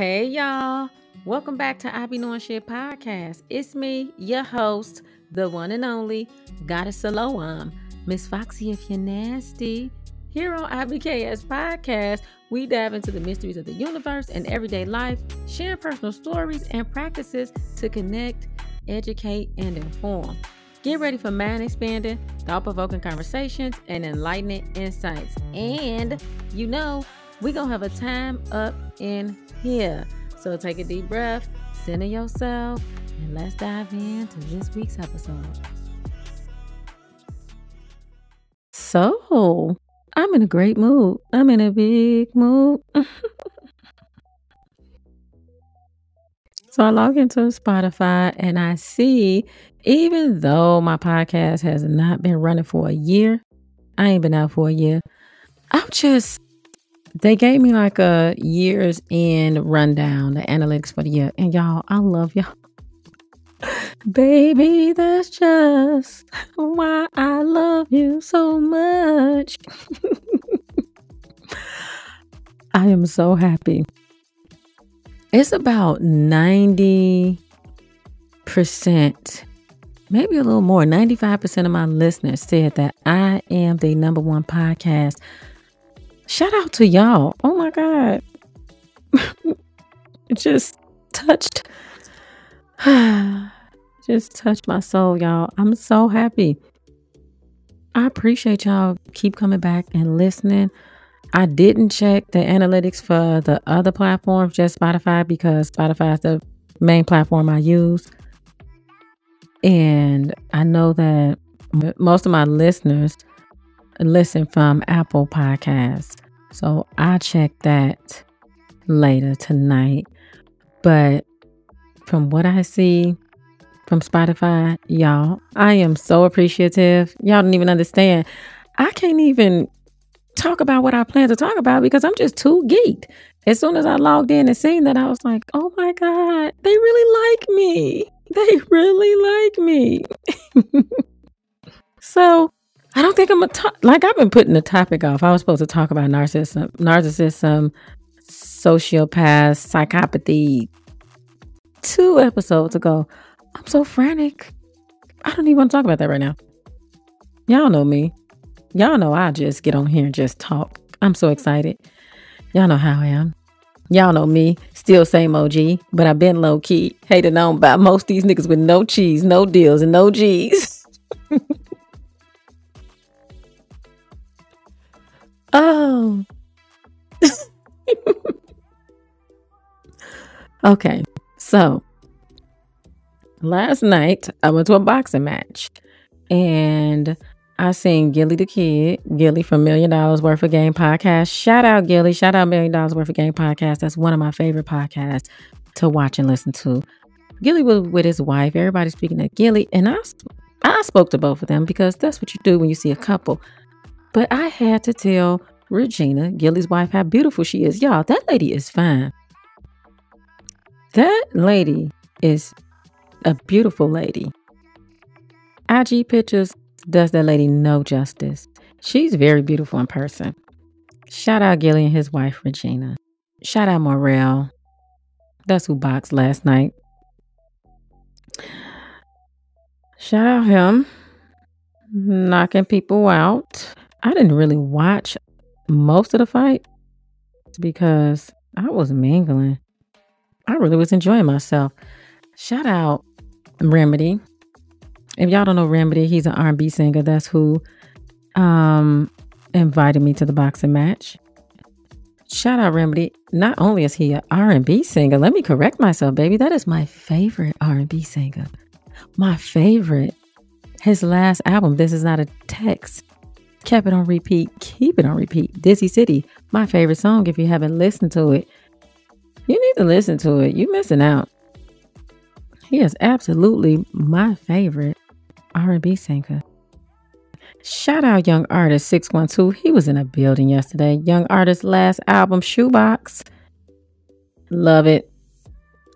Hey y'all. Welcome back to I Be Knowing Shit podcast. It's me, your host, the one and only Goddess Siloam, Miss Foxy if you're nasty. Here on IBKS podcast, we dive into the mysteries of the universe and everyday life, sharing personal stories and practices to connect, educate, and inform. Get ready for mind expanding, thought provoking conversations, and enlightening insights. And you know, we're going to have a time up in here. So take a deep breath, center yourself, and let's dive into this week's episode. So, I'm in a great mood. I'm in a big mood. so I log into Spotify and I see, even though my podcast has not been running for a year, I ain't been out for a year. I'm just they gave me like a year's end rundown, the analytics for the year. And y'all, I love y'all. Baby, that's just why I love you so much. I am so happy. It's about 90%, maybe a little more, 95% of my listeners said that I am the number one podcast Shout out to y'all. Oh my God. it just touched. just touched my soul, y'all. I'm so happy. I appreciate y'all keep coming back and listening. I didn't check the analytics for the other platforms, just Spotify, because Spotify is the main platform I use. And I know that most of my listeners listen from Apple Podcasts. So I'll check that later tonight. But from what I see from Spotify, y'all, I am so appreciative. Y'all don't even understand. I can't even talk about what I plan to talk about because I'm just too geeked. As soon as I logged in and seen that, I was like, oh my God, they really like me. They really like me. so I don't think I'm a to- like I've been putting the topic off. I was supposed to talk about narcissism, narcissism, sociopath, psychopathy two episodes ago. I'm so frantic. I don't even want to talk about that right now. Y'all know me. Y'all know I just get on here and just talk. I'm so excited. Y'all know how I am. Y'all know me, still same OG, but I've been low key, hated on by most these niggas with no cheese, no deals, and no G's. Oh. okay. So last night I went to a boxing match and I seen Gillie the Kid, Gillie from Million Dollaz Worth of Game podcast. Shout out Gillie, Shout out Million Dollaz Worth of Game podcast. That's one of my favorite podcasts to watch and listen to. Gillie was with his wife. Everybody speaking to Gillie, and I I spoke to both of them because that's what you do when you see a couple. But I had to tell Regina, Gillie's wife, how beautiful she is. Y'all, that lady is fine. That lady is a beautiful lady. IG pictures does that lady no justice. She's very beautiful in person. Shout out Gillie and his wife, Regina. Shout out Morrell. That's who boxed last night. Shout out him. Knocking people out. I didn't really watch most of the fight because I was mingling. I really was enjoying myself. Shout out Remedy. If y'all don't know Remedy, he's an R&B singer. That's who um invited me to the boxing match. Shout out Remedy. Not only is he an R&B singer, let me correct myself, baby. That is my favorite R&B singer. My favorite. His last album, This Is Not a Text, kept it on repeat, keep it on repeat. Dizzy City, my favorite song. If you haven't listened to it, you need to listen to it. You're missing out. He is absolutely my favorite R&B singer. Shout out Young Artist 612. He was in a building yesterday. Young Artist last album, Shoebox. Love it.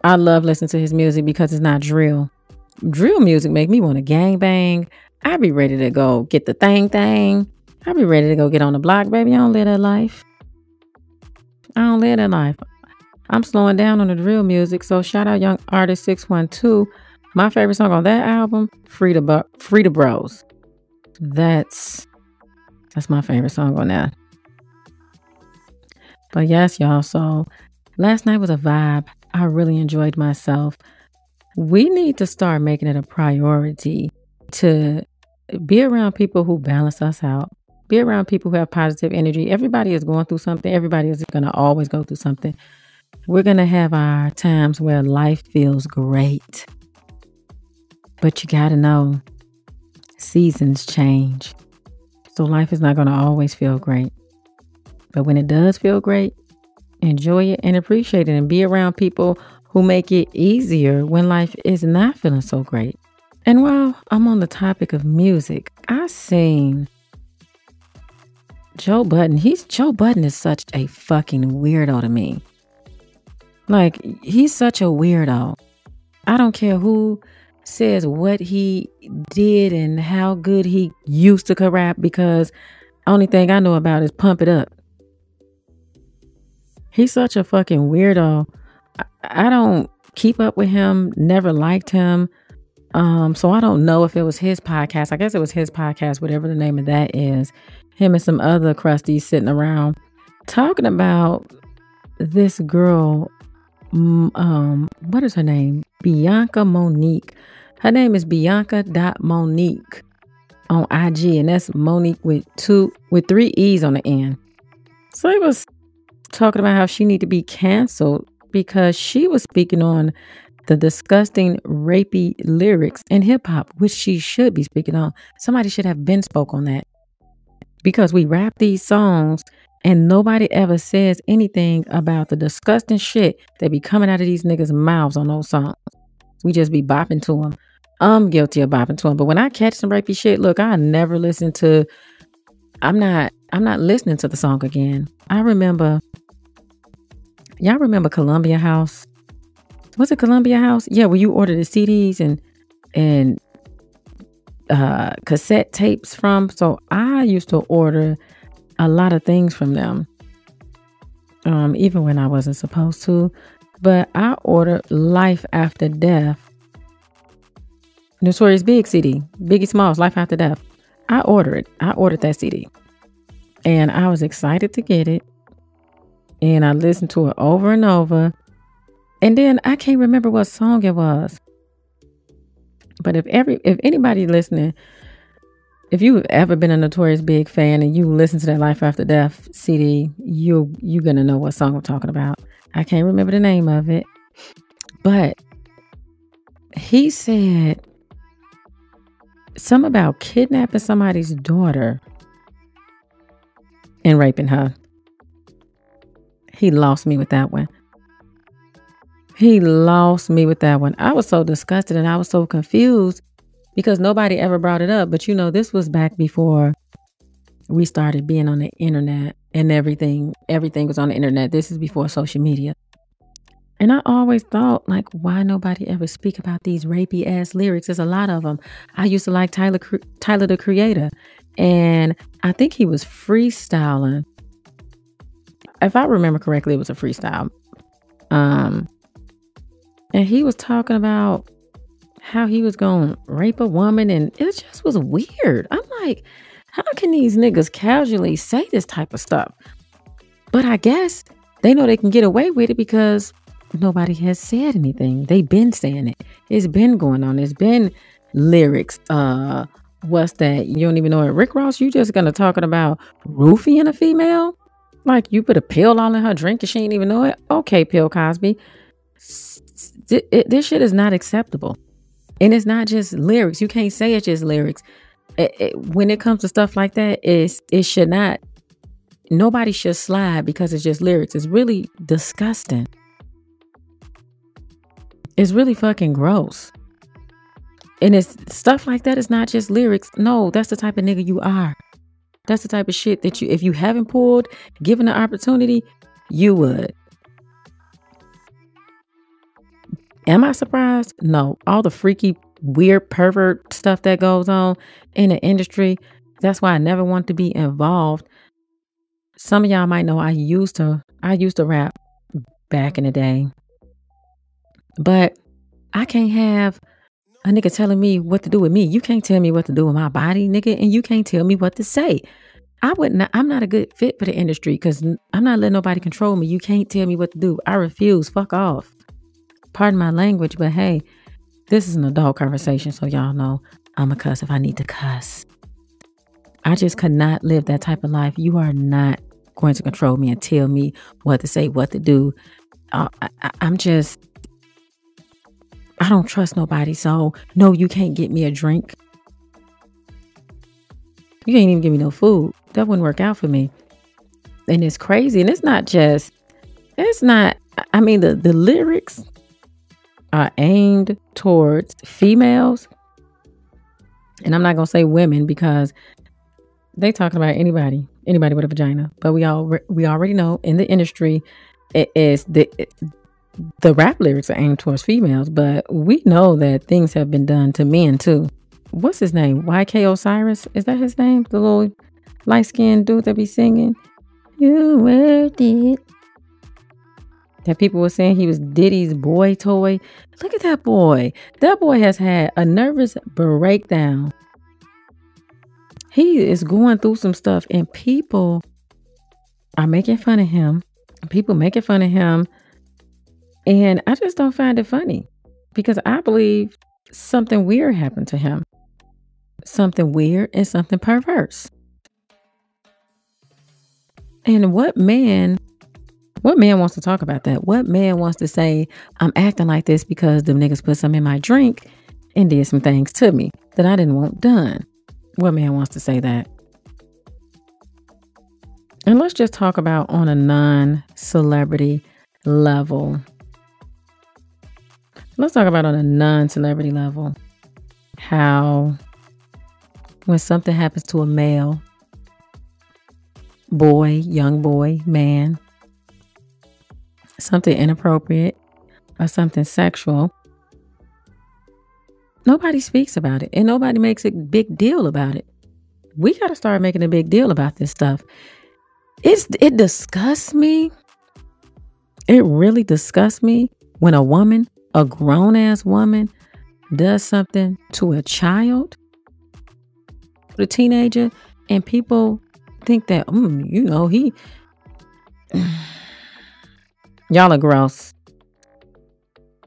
I love listening to his music because it's not drill. Drill music make me want to gang bang. I be ready to go get the thing thing. I'd be ready to go get on the block, baby. I don't live that life. I don't live that life. I'm slowing down on the drill music. So shout out Young Artist 612. My favorite song on that album, Free to, Free Bros. That's that's my favorite song on that. But yes, y'all. So last night was a vibe. I really enjoyed myself. We need to start making it a priority to be around people who balance us out. Be around people who have positive energy. Everybody is going through something. Everybody is going to always go through something. We're going to have our times where life feels great. But you got to know seasons change. So life is not going to always feel great. But when it does feel great, enjoy it and appreciate it and be around people who make it easier when life is not feeling so great. And while I'm on the topic of music, I seen Joe Budden. He's Joe Budden is such a fucking weirdo to me. Like he's such a weirdo. I don't care who says what he did and how good he used to rap because only thing I know about is pump it up. He's such a fucking weirdo. I, I don't keep up with him, never liked him. Um, so I don't know if it was his podcast. I guess it was his podcast, whatever the name of that is. Him and some other crusties sitting around talking about this girl. Um, what is her name? Bianca Monique. Her name is Bianca dot Monique on IG, and that's Monique with two with three E's on the end. So it was talking about how she need to be canceled because she was speaking on the disgusting rapey lyrics in hip hop, which she should be speaking on. Somebody should have been spoke on that. Because we rap these songs and nobody ever says anything about the disgusting shit that be coming out of these niggas' mouths on those songs. We just be bopping to them. I'm guilty of bopping to them. But when I catch some rapey shit, look, I never listen to I'm not I'm not listening to the song again. I remember Y'all remember Columbia House? Was it Columbia House? Yeah, where you order the CDs and and uh, cassette tapes from. So I used to order a lot of things from them, um, even when I wasn't supposed to. But I ordered Life After Death, Notorious Big CD, Biggie Smalls, Life After Death. I ordered it. I ordered that CD, and I was excited to get it and I listened to it over and over. And then I can't remember what song it was. But if every if anybody listening, if you've ever been a notorious big fan and you listen to that Life After Death CD, you you're gonna know what song I'm talking about. I can't remember the name of it. But he said some about kidnapping somebody's daughter and raping her. He lost me with that one. He lost me with that one. I was so disgusted and I was so confused because nobody ever brought it up. But you know, this was back before we started being on the internet and everything. Everything was on the internet. This is before social media. And I always thought, like, why nobody ever speak about these rapey ass lyrics? There's a lot of them. I used to like Tyler, Tyler the Creator, and I think he was freestyling if I remember correctly, it was a freestyle. Um, and he was talking about how he was going to rape a woman, and it just was weird. I'm like, how can these niggas casually say this type of stuff? But I guess they know they can get away with it because nobody has said anything. They've been saying it. It's been going on. It's been lyrics. Uh, what's that? You don't even know it. Rick Ross, you just gonna talking about roofing a female? Like you put a pill all in her drink and she didn't even know it. Okay, Bill Cosby. This shit is not acceptable. And it's not just lyrics. You can't say it's just lyrics. It, it, when it comes to stuff like that, it's, it should not, nobody should slide because it's just lyrics. It's really disgusting. It's really fucking gross. And it's stuff like that is not just lyrics. No, that's the type of nigga you are. That's the type of shit that you, if you haven't pulled, given the opportunity, you would. Am I surprised? No. All the freaky, weird, pervert stuff that goes on in the industry. That's why I never want to be involved. Some of y'all might know I used to I used to rap back in the day. But I can't have a nigga telling me what to do with me. You can't tell me what to do with my body, nigga, and you can't tell me what to say. I would not, I'm not a good fit for the industry because I'm not letting nobody control me. You can't tell me what to do. I refuse. Fuck off. Pardon my language, but hey, this is an adult conversation, so y'all know I'm a cuss if I need to cuss. I just could not live that type of life. You are not going to control me and tell me what to say, what to do. Uh, I, I'm just, I don't trust nobody. So, no, you can't get me a drink. You can't even give me no food. That wouldn't work out for me. And it's crazy. And it's not just, it's not, I mean, the, the lyrics are aimed towards females. And I'm not going to say women because they talking about anybody, anybody with a vagina. But we all we already know in the industry, it is the the rap lyrics are aimed towards females, but we know that things have been done to men too. What's his name? YK Osiris? Is that his name? The little light skinned dude that be singing. You worth it. That people were saying he was Diddy's boy toy. Look at that boy. That boy has had a nervous breakdown he is going through some stuff and people are making fun of him. People making fun of him. And I just don't find it funny because I believe something weird happened to him. Something weird and something perverse. And what man, what man wants to talk about that? What man wants to say, I'm acting like this because them niggas put some in my drink and did some things to me that I didn't want done? What man wants to say that? And let's just talk about on a non celebrity level. Let's talk about on a non celebrity level how when something happens to a male, boy, young boy, man, something inappropriate or something sexual, Nobody speaks about it and nobody makes a big deal about it. We got to start making a big deal about this stuff. It's it disgusts me. It really disgusts me when a woman, a grown ass woman, does something to a child, a teenager, and people think that, mm, you know, he. Y'all are gross.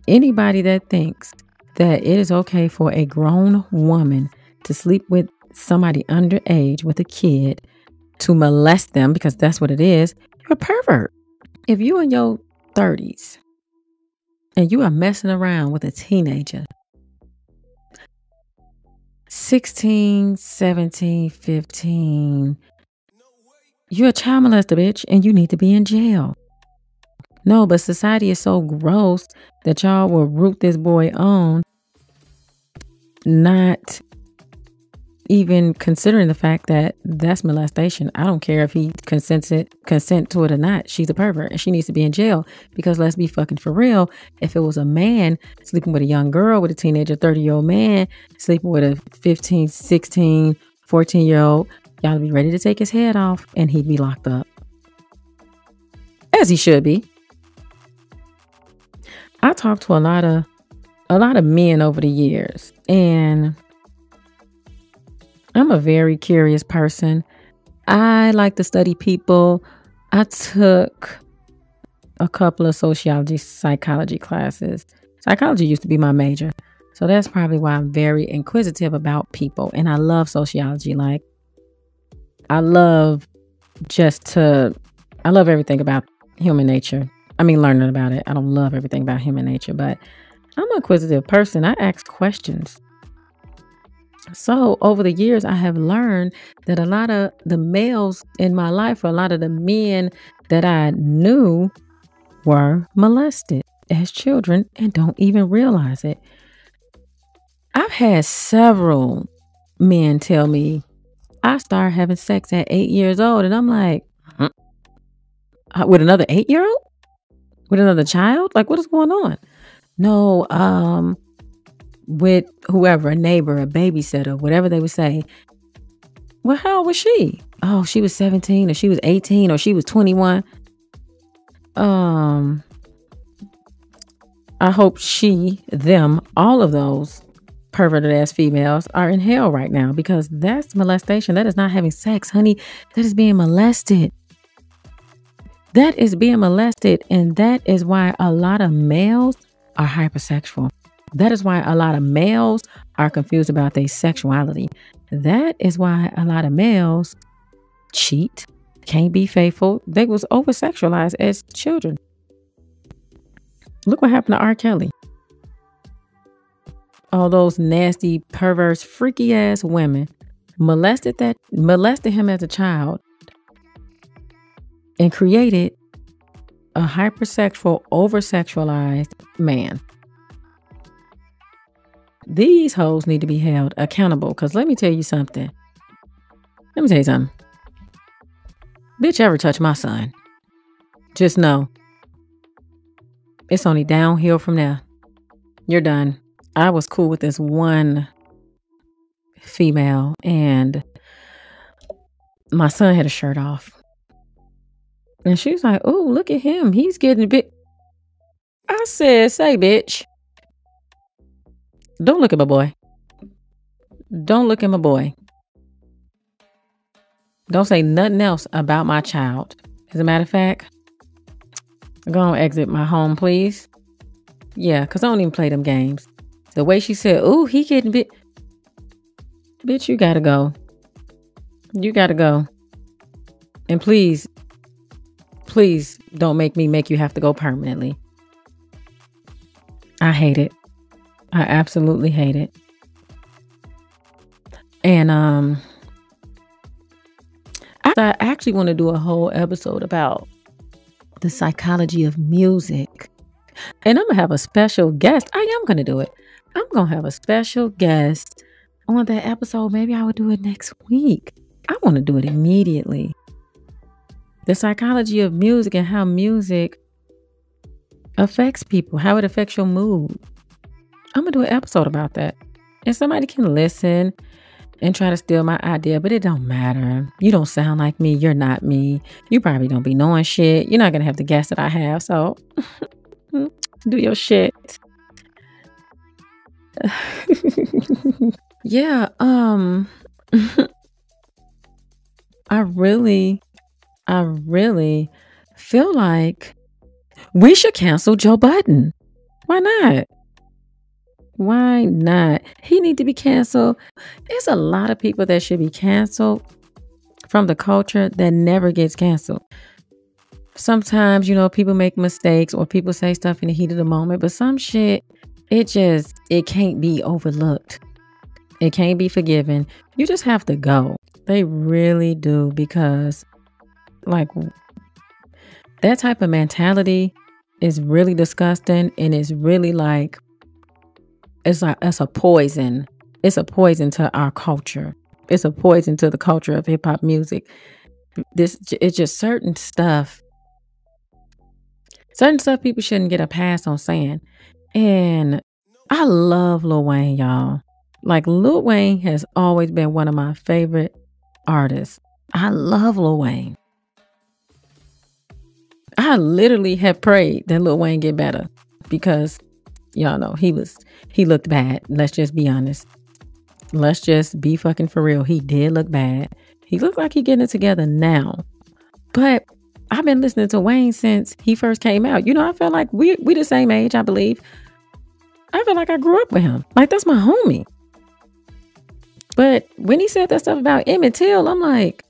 Anybody that thinks that it is okay for a grown woman to sleep with somebody underage with a kid to molest them because that's what it is, you're a pervert. If you're in your 30s and you are messing around with a teenager, 16, 17, 15, you're a child molester, bitch, and you need to be in jail. No, but society is so gross that y'all will root this boy on, not even considering the fact that that's molestation. I don't care if he consents it, consent to it or not. She's a pervert and she needs to be in jail because let's be fucking for real. If it was a man sleeping with a young girl, with a teenager, 30 year old man sleeping with a 15, 16, 14 year old, y'all would be ready to take his head off and he'd be locked up. As he should be. I talked to a lot of a lot of men over the years and I'm a very curious person. I like to study people. I took a couple of sociology psychology classes. Psychology used to be my major. So that's probably why I'm very inquisitive about people and I love sociology like I love just to I love everything about human nature. I mean, learning about it. I don't love everything about human nature, but I'm an inquisitive person. I ask questions. So, over the years, I have learned that a lot of the males in my life, or a lot of the men that I knew, were molested as children and don't even realize it. I've had several men tell me I started having sex at eight years old, and I'm like, with another eight year old? With another child? Like, what is going on? No, um, with whoever, a neighbor, a babysitter, whatever they would say. Well, how old was she? Oh, she was 17 or she was 18 or she was 21. Um, I hope she, them, all of those perverted ass females are in hell right now because that's molestation. That is not having sex, honey. That is being molested. That is being molested. And that is why a lot of males are hypersexual. That is why a lot of males are confused about their sexuality. That is why a lot of males cheat, can't be faithful. They was over sexualized as children. Look what happened to R. Kelly. All those nasty, perverse, freaky ass women molested that molested him as a child and created a hypersexual, over-sexualized man. These hoes need to be held accountable. Cause let me tell you something. Let me tell you something. Bitch ever touch my son. Just know it's only downhill from there. You're done. I was cool with this one female, and my son had a shirt off. And she was like, Oh, look at him. He's getting a bit. I said, Say, bitch. Don't look at my boy. Don't look at my boy. Don't say nothing else about my child. As a matter of fact, Go and exit my home, please. Yeah, because I don't even play them games. The way she said, oh, he getting bit." Bitch, you gotta go. You gotta go. And please, please don't make me make you have to go permanently. I hate it. I absolutely hate it. And um I actually want to do a whole episode about the psychology of music. And I'm going to have a special guest. I am going to do it. I'm going to have a special guest on that episode. Maybe I will do it next week. I want to do it immediately. The psychology of music and how music affects people, how it affects your mood. I'm going to do an episode about that. And somebody can listen and try to steal my idea, but it don't matter. You don't sound like me. You're not me. You probably don't be knowing shit. You're not gonna have the gas that I have. So do your shit. yeah, um I really, I really feel like we should cancel Joe Budden. Why not? Why not? He need to be canceled. There's a lot of people that should be canceled from the culture that never gets canceled. Sometimes, you know, people make mistakes or people say stuff in the heat of the moment, but some shit, it just it can't be overlooked. It can't be forgiven. You just have to go. They really do because like that type of mentality is really disgusting and it's really like it's like it's a poison. It's a poison to our culture. It's a poison to the culture of hip hop music. This it's just certain stuff. Certain stuff people shouldn't get a pass on saying. And I love Lil Wayne, y'all. Like Lil Wayne has always been one of my favorite artists. I love Lil Wayne. I literally have prayed that Lil Wayne get better because y'all know he was he looked bad. Let's just be honest. Let's just be fucking for real. He did look bad. He looked like he getting it together now. But I've been listening to Wayne since he first came out. You know, I feel like we we the same age, I believe. I feel like I grew up with him. Like that's my homie. But when he said that stuff about Emmett Till, I'm like,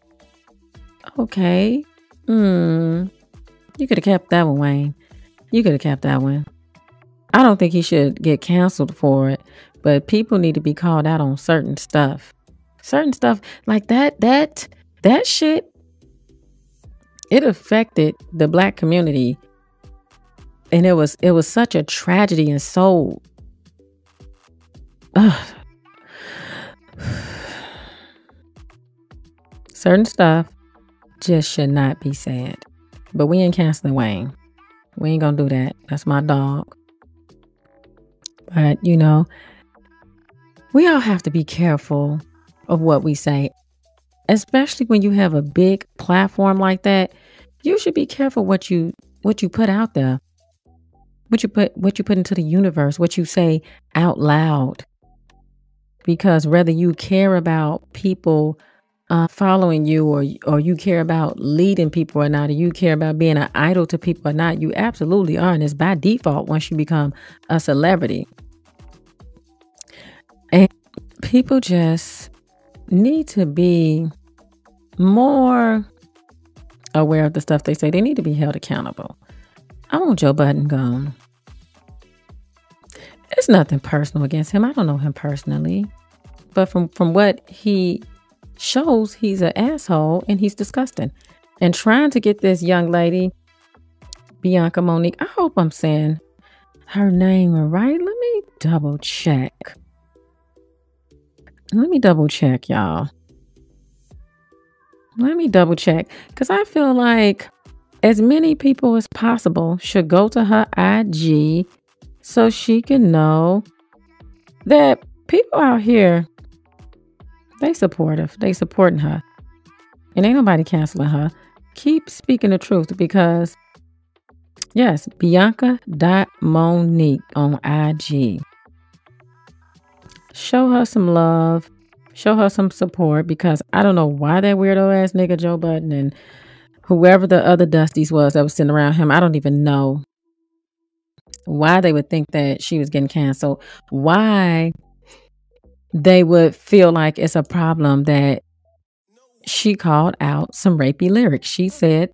okay, hmm, you could have kept that one, Wayne. You could have kept that one. I don't think he should get canceled for it, but people need to be called out on certain stuff. Certain stuff like that, that, that shit, it affected the black community. And it was it was such a tragedy and so ugh. certain stuff just should not be said. But we ain't canceling Wayne. We ain't gonna do that. That's my dog. But, you know, we all have to be careful of what we say, especially when you have a big platform like that. You should be careful what you what you put out there. what you put what you put into the universe, what you say out loud. Because whether you care about people uh, following you or or you care about leading people or not, or you care about being an idol to people or not, you absolutely are. And it's by default once you become a celebrity. And people just need to be more aware of the stuff they say. They need to be held accountable. I want Joe Budden gone. It's nothing personal against him. I don't know him personally. But from, from what he shows, he's an asshole and he's disgusting. And trying to get this young lady, Bianca Monique, I hope I'm saying her name right. Let me double check. Let me double check, y'all. Let me double check because I feel like as many people as possible should go to her IG so she can know that people out here they supportive. They supporting her. And ain't nobody canceling her. Keep speaking the truth because yes, Bianca dot Monique on IG. Show her some love show her some support because I don't know why that weirdo ass nigga Joe Budden and whoever the other Dusties was that was sitting around him, I don't even know why they would think that she was getting canceled. Why they would feel like it's a problem that she called out some rapey lyrics. She said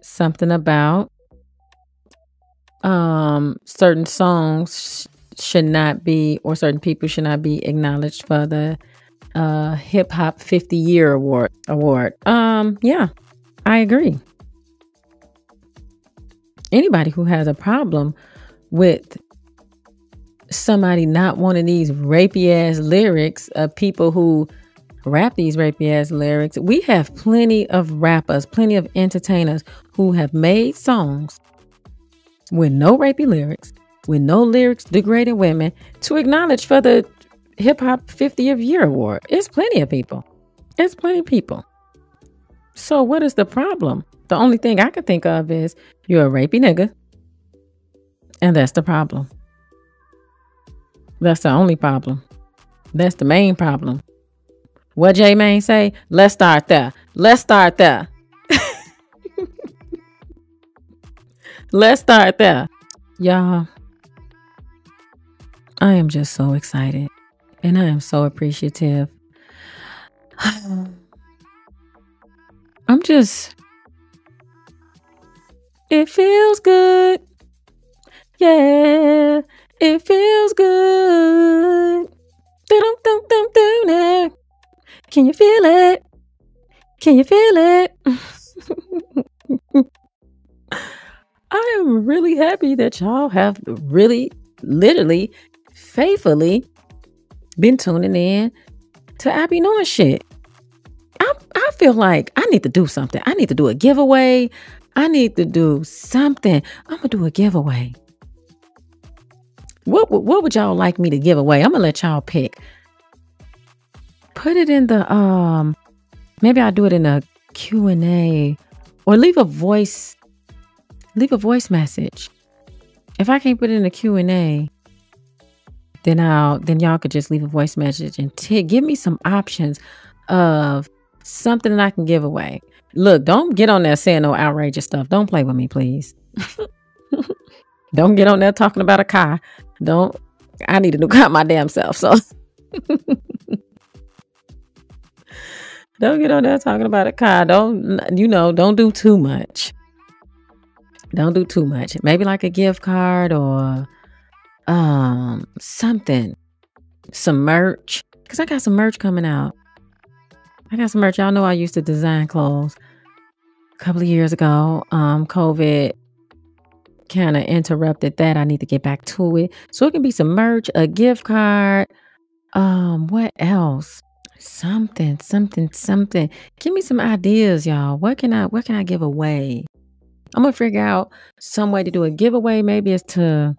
something about um certain songs should not be or certain people should not be acknowledged for the uh, Hip Hop 50 Year Award. Award. Um, yeah, I agree. Anybody who has a problem with somebody not wanting these rapey ass lyrics of people who rap these rapey ass lyrics, we have plenty of rappers, plenty of entertainers who have made songs with no rapey lyrics, with no lyrics degrading women to acknowledge for the Hip Hop 50th Year Award. It's plenty of people. It's plenty of people. So what is the problem? The only thing I can think of is you're a rapey nigga. And that's the problem. That's the only problem. That's the main problem. What J Main say? Let's start there. Let's start there. Let's start there. Y'all, I am just so excited. And I am so appreciative. I'm just, it feels good. Yeah, it feels good. Can you feel it? Can you feel it? I am really happy that y'all have really, literally, faithfully been tuning in to I Be knowing shit. I I feel like I need to do something. I need to do a giveaway. I need to do something. I'm gonna do a giveaway. What what would y'all like me to give away? I'm gonna let y'all pick. Put it in the um maybe I'll do it in a Q&A or leave a voice leave a voice message. If I can't put it in a Q&A, then I'll then y'all could just leave a voice message and t- give me some options of something that I can give away. Look, don't get on there saying no outrageous stuff. Don't play with me, please. don't get on there talking about a car. Don't. I need to do car my damn self. So don't get on there talking about a car. Don't you know? Don't do too much. Don't do too much. Maybe like a gift card or um something, some merch. Cause I got some merch coming out. I got some merch. Y'all know I used to design clothes a couple of years ago. Um, COVID kind of interrupted that. I need to get back to it. So it can be some merch, a gift card. Um, what else? Something, something, something. Give me some ideas, y'all. What can I what can I give away? I'm gonna figure out some way to do a giveaway. Maybe it's to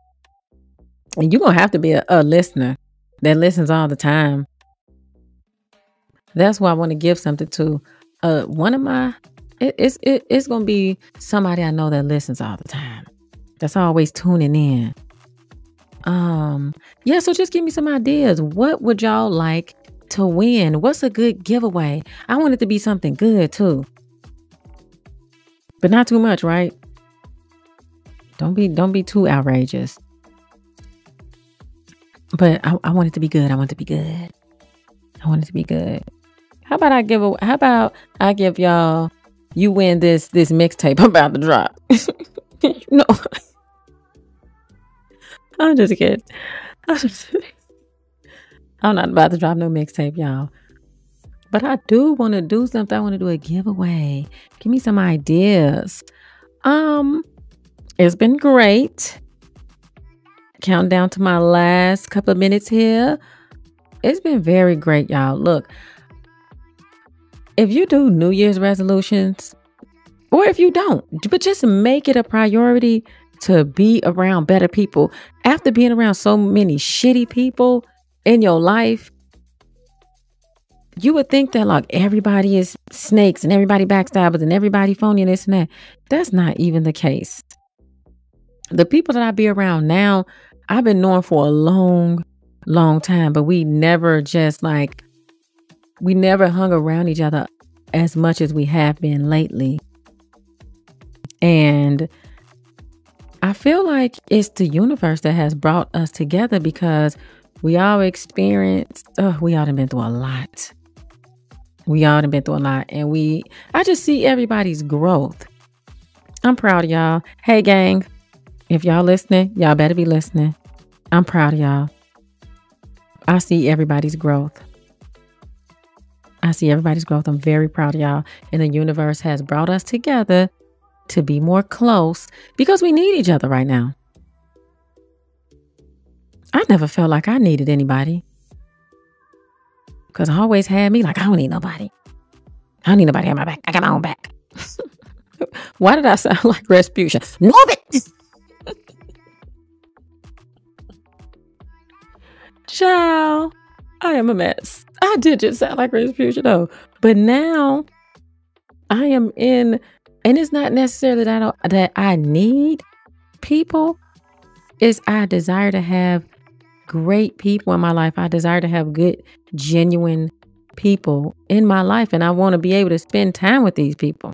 and you're to have to be a, a listener that listens all the time. That's why I want to give something to uh, one of my, it, it's, it, it's to be somebody I know that listens all the time. That's always tuning in. Um, yeah, so just give me some ideas. What would y'all like to win? What's a good giveaway? I want it to be something good too. But not too much, right? Don't be don't be too outrageous. But I, I want it to be good. I want it to be good. I want it to be good. How about I give a how about I give y'all you win this this mixtape about to drop. no. I'm just kidding. I'm, just, kidding. I'm not about to drop no mixtape, y'all. But I do want to do something. I want to do a giveaway. Give me some ideas. Um, it's been great. Count down to my last couple of minutes here. It's been very great, y'all. Look, if you do New Year's resolutions, or if you don't, but just make it a priority to be around better people. After being around so many shitty people in your life, you would think that like everybody is snakes and everybody backstabbers and everybody phony and this and that. That's not even the case. The people that I be around now, I've been knowing for a long, long time, but we never just like we never hung around each other as much as we have been lately. And I feel like it's the universe that has brought us together because we all experienced, oh, we all have been through a lot. We all have been through a lot. And we, I just see everybody's growth. I'm proud of y'all. Hey, gang, if y'all listening, y'all better be listening. I'm proud of y'all. I see everybody's growth. I see everybody's growth. I'm very proud of y'all. And the universe has brought us together to be more close because we need each other right now. I never felt like I needed anybody because I always had me like, I don't need nobody. I don't need nobody at my back. I got my own back. Why did I sound like Rasputia? Norbit! Ciao. I am a mess. I did just sound like Rasputia though. But now I am in and it's not necessarily that I, that I need people. It's I desire to have great people in my life. I desire to have good, genuine people in my life. And I want to be able to spend time with these people.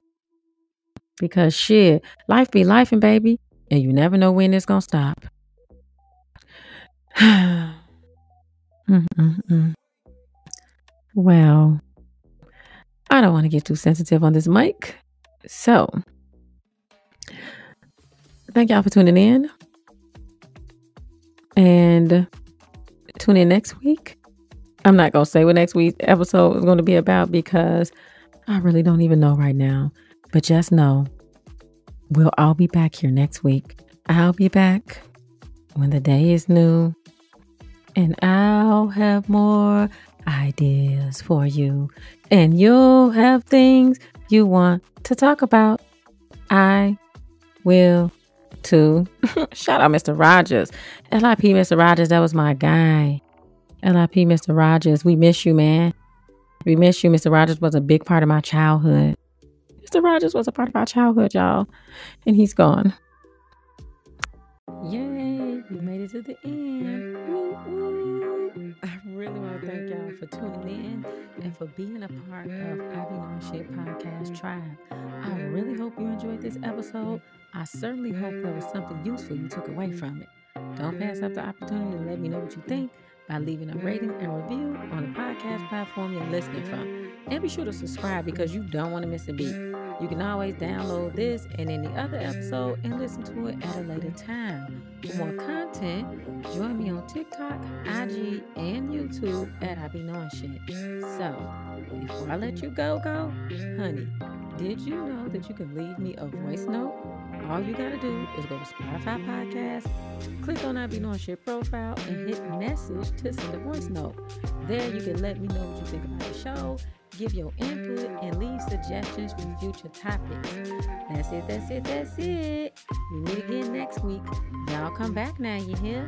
Because shit, life be life and baby. And you never know when it's going to stop. well, I don't want to get too sensitive on this mic. So, thank y'all for tuning in. And tune in next week. I'm not going to say what next week's episode is going to be about because I really don't even know right now. But just know we'll all be back here next week. I'll be back when the day is new and I'll have more ideas for you. And you'll have things you want to talk about. I will too. Shout out Mr. Rogers. LIP Mr. Rogers, that was my guy. LIP Mr. Rogers, we miss you, man. We miss you. Mr. Rogers was a big part of my childhood. Mr. Rogers was a part of our childhood, y'all. And he's gone. Yay, we made it to the end. Woo, woo. I really want to thank y'all for tuning in and for being a part of I Be Knowing Shit Podcast Tribe. I really hope you enjoyed this episode. I certainly hope there was something useful you took away from it. Don't pass up the opportunity to let me know what you think by leaving a rating and review on the podcast platform you're listening from. And be sure to subscribe because you don't want to miss a beat. You can always download this and any other episode and listen to it at a later time. For more content, join me on TikTok, IG, and YouTube at I Be Knowing Shit. So, before I let you go, go, honey, did you know that you can leave me a voice note? All you gotta do is go to Spotify Podcast, click on I Be Knowing Shit profile, and hit message to send a voice note. There you can let me know what you think about the show, give your input, and leave suggestions for future topics. That's it, that's it, that's it. We meet again next week. Y'all come back now, you hear?